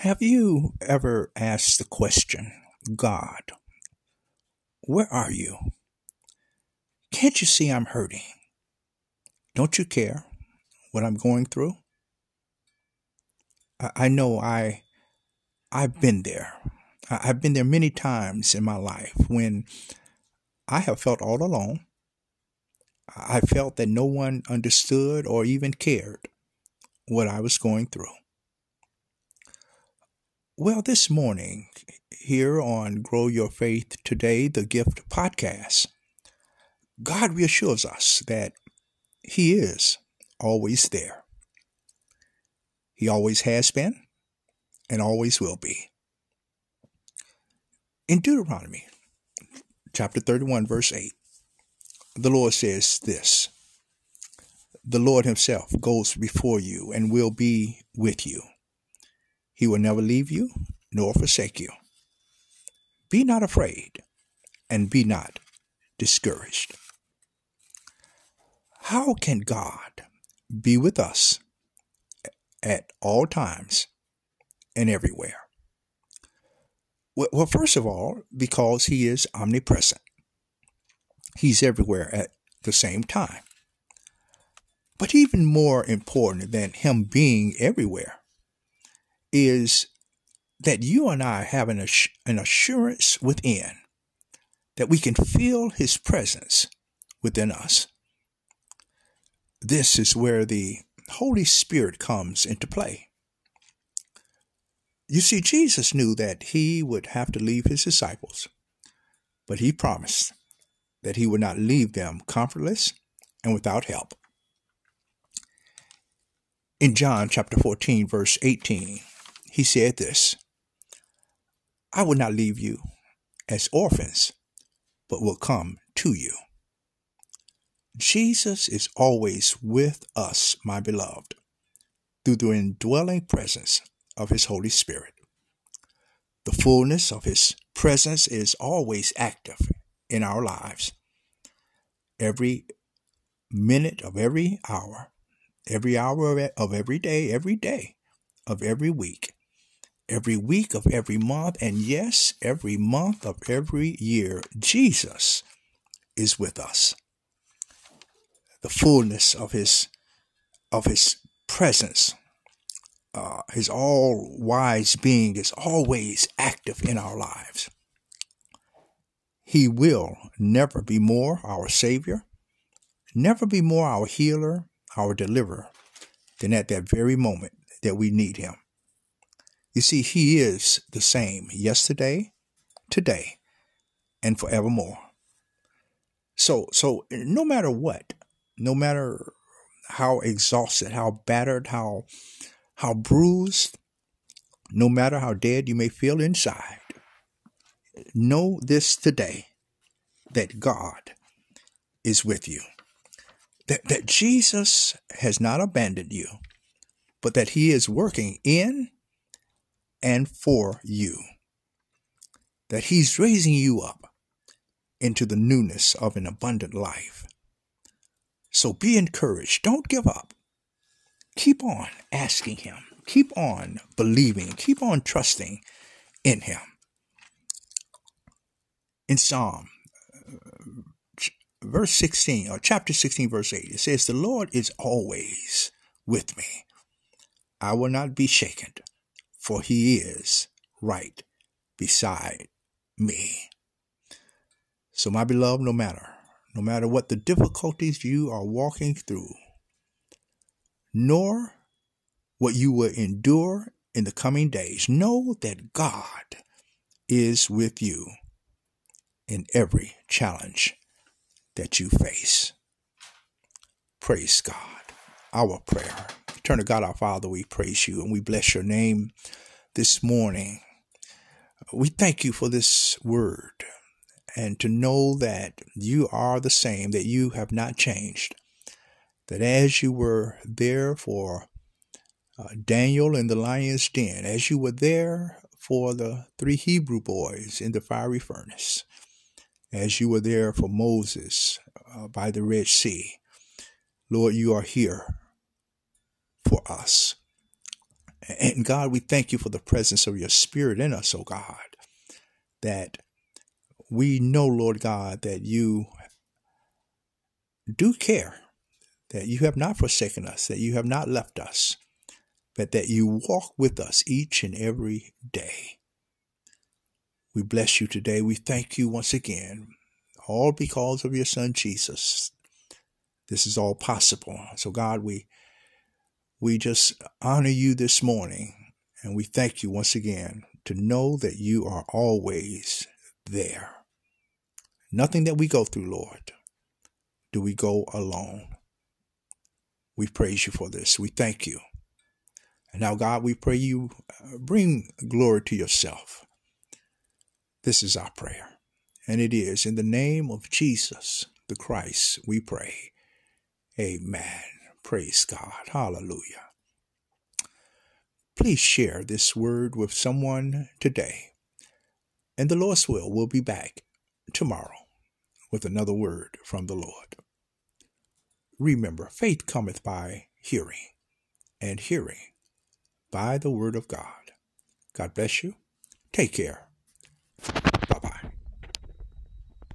Have you ever asked the question, God, where are you? Can't you see I'm hurting? Don't you care what I'm going through? I, I know I I've been there. I, I've been there many times in my life when I have felt all alone. I felt that no one understood or even cared what I was going through. Well, this morning, here on Grow Your Faith Today, the Gift podcast, God reassures us that He is always there. He always has been and always will be. In Deuteronomy chapter 31, verse 8, the Lord says this The Lord Himself goes before you and will be with you. He will never leave you nor forsake you. Be not afraid and be not discouraged. How can God be with us at all times and everywhere? Well, first of all, because He is omnipresent, He's everywhere at the same time. But even more important than Him being everywhere is that you and I have an, an assurance within that we can feel His presence within us. This is where the Holy Spirit comes into play. You see, Jesus knew that he would have to leave his disciples, but he promised that he would not leave them comfortless and without help. In John chapter 14, verse 18, he said this I will not leave you as orphans, but will come to you. Jesus is always with us, my beloved, through the indwelling presence of His Holy Spirit. The fullness of His presence is always active in our lives. Every minute of every hour, every hour of every day, every day of every week, every week of every month, and yes, every month of every year, Jesus is with us the fullness of his of his presence uh, his all wise being is always active in our lives. He will never be more our Savior, never be more our healer, our deliverer, than at that very moment that we need Him. You see, He is the same yesterday, today, and forevermore. So, so no matter what, no matter how exhausted, how battered, how how bruised, no matter how dead you may feel inside, know this today that God is with you. That, that Jesus has not abandoned you, but that He is working in and for you. That He's raising you up into the newness of an abundant life. So be encouraged. Don't give up. Keep on asking Him. Keep on believing. Keep on trusting in Him. In Psalm uh, verse 16, or chapter 16, verse 8, it says, The Lord is always with me. I will not be shaken, for He is right beside me. So, my beloved, no matter no matter what the difficulties you are walking through, nor what you will endure in the coming days. Know that God is with you in every challenge that you face. Praise God. Our prayer. Turn to God our Father, we praise you and we bless your name this morning. We thank you for this word and to know that you are the same, that you have not changed. That as you were there for uh, Daniel in the lion's den, as you were there for the three Hebrew boys in the fiery furnace, as you were there for Moses uh, by the Red Sea, Lord, you are here for us. And God, we thank you for the presence of your spirit in us, oh God, that we know, Lord God, that you do care, that you have not forsaken us, that you have not left us, but that you walk with us each and every day. We bless you today. We thank you once again, all because of your son Jesus. This is all possible. So God, we we just honor you this morning and we thank you once again to know that you are always there. Nothing that we go through, Lord, do we go alone. We praise you for this. We thank you. And now, God, we pray you uh, bring glory to yourself. This is our prayer. And it is in the name of Jesus the Christ we pray. Amen. Praise God. Hallelujah. Please share this word with someone today. And the Lord's will, we'll be back tomorrow with another word from the Lord. Remember, faith cometh by hearing, and hearing by the word of God. God bless you. Take care.